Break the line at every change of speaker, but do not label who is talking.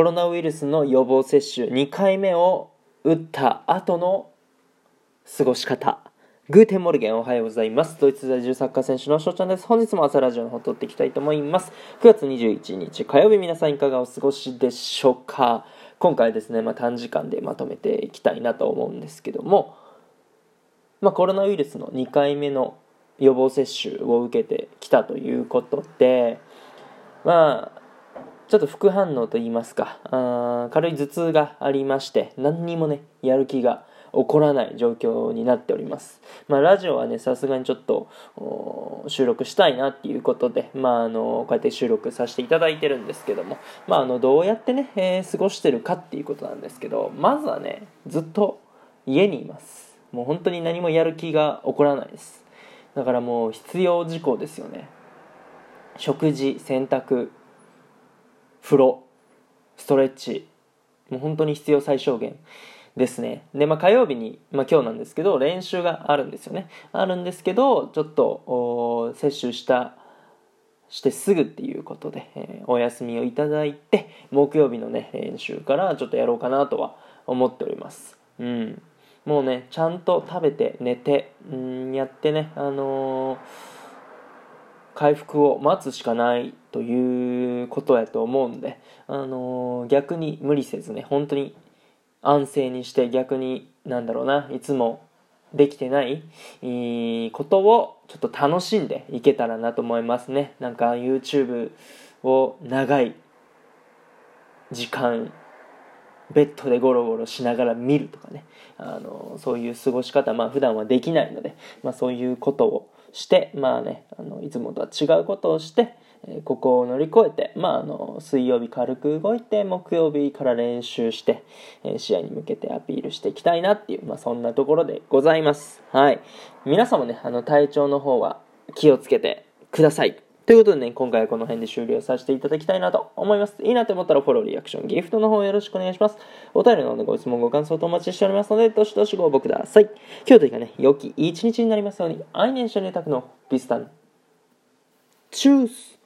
コロナウイルスの予防接種2回目を打った後の過ごし方 Guten Morgen おはようございます。ドイツ在住サッカー選手の翔ちゃんです。本日も朝ラジオの方撮っていきたいと思います。9月21日火曜日皆さんいかがお過ごしでしょうか。今回ですね、まあ、短時間でまとめていきたいなと思うんですけども、まあ、コロナウイルスの2回目の予防接種を受けてきたということでまあちょっと副反応といいますかあ軽い頭痛がありまして何にもねやる気が起こらない状況になっております。まあ、ラジオはね、さすがにちょっと収録したいなっていうことで、まあ、あのこうやって収録させていただいてるんですけども、まあ、あのどうやってね、えー、過ごしてるかっていうことなんですけど、まずはね、ずっと家にいます。もう本当に何もやる気が起こらないです。だからもう必要事項ですよね。食事、洗濯、風呂ストレッチもう本当に必要最小限ですね。でまあ火曜日に、まあ、今日なんですけど練習があるんですよね。あるんですけどちょっと接種したしてすぐっていうことで、えー、お休みをいただいて木曜日のね練習からちょっとやろうかなとは思っております。うん。もうねちゃんと食べて寝てうんやってねあのー回復を待つしかないということやと思うんで、あのー、逆に無理せずね本当に安静にして逆になんだろうないつもできてないことをちょっと楽しんでいけたらなと思いますね。なんか YouTube を長い時間ベッドでゴロゴロしながら見るとかねあのそういう過ごし方まあ普段はできないので、まあ、そういうことをしてまあねあのいつもとは違うことをしてえここを乗り越えて、まあ、あの水曜日軽く動いて木曜日から練習して、え試合に向けてアピールしていきたいなっていう、まあ、そんなところでございます。はい、皆さんもねあの体調の方は気をつけてください。ということでね、今回はこの辺で終了させていただきたいなと思います。いいなと思ったらフォロー、リアクション、ギフトの方よろしくお願いします。お便りの方でご質問、ご感想とお待ちしておりますので、どしどしご応募ください。今日というかね、良き一日になりますように、愛年初にたくのビスタン。チュース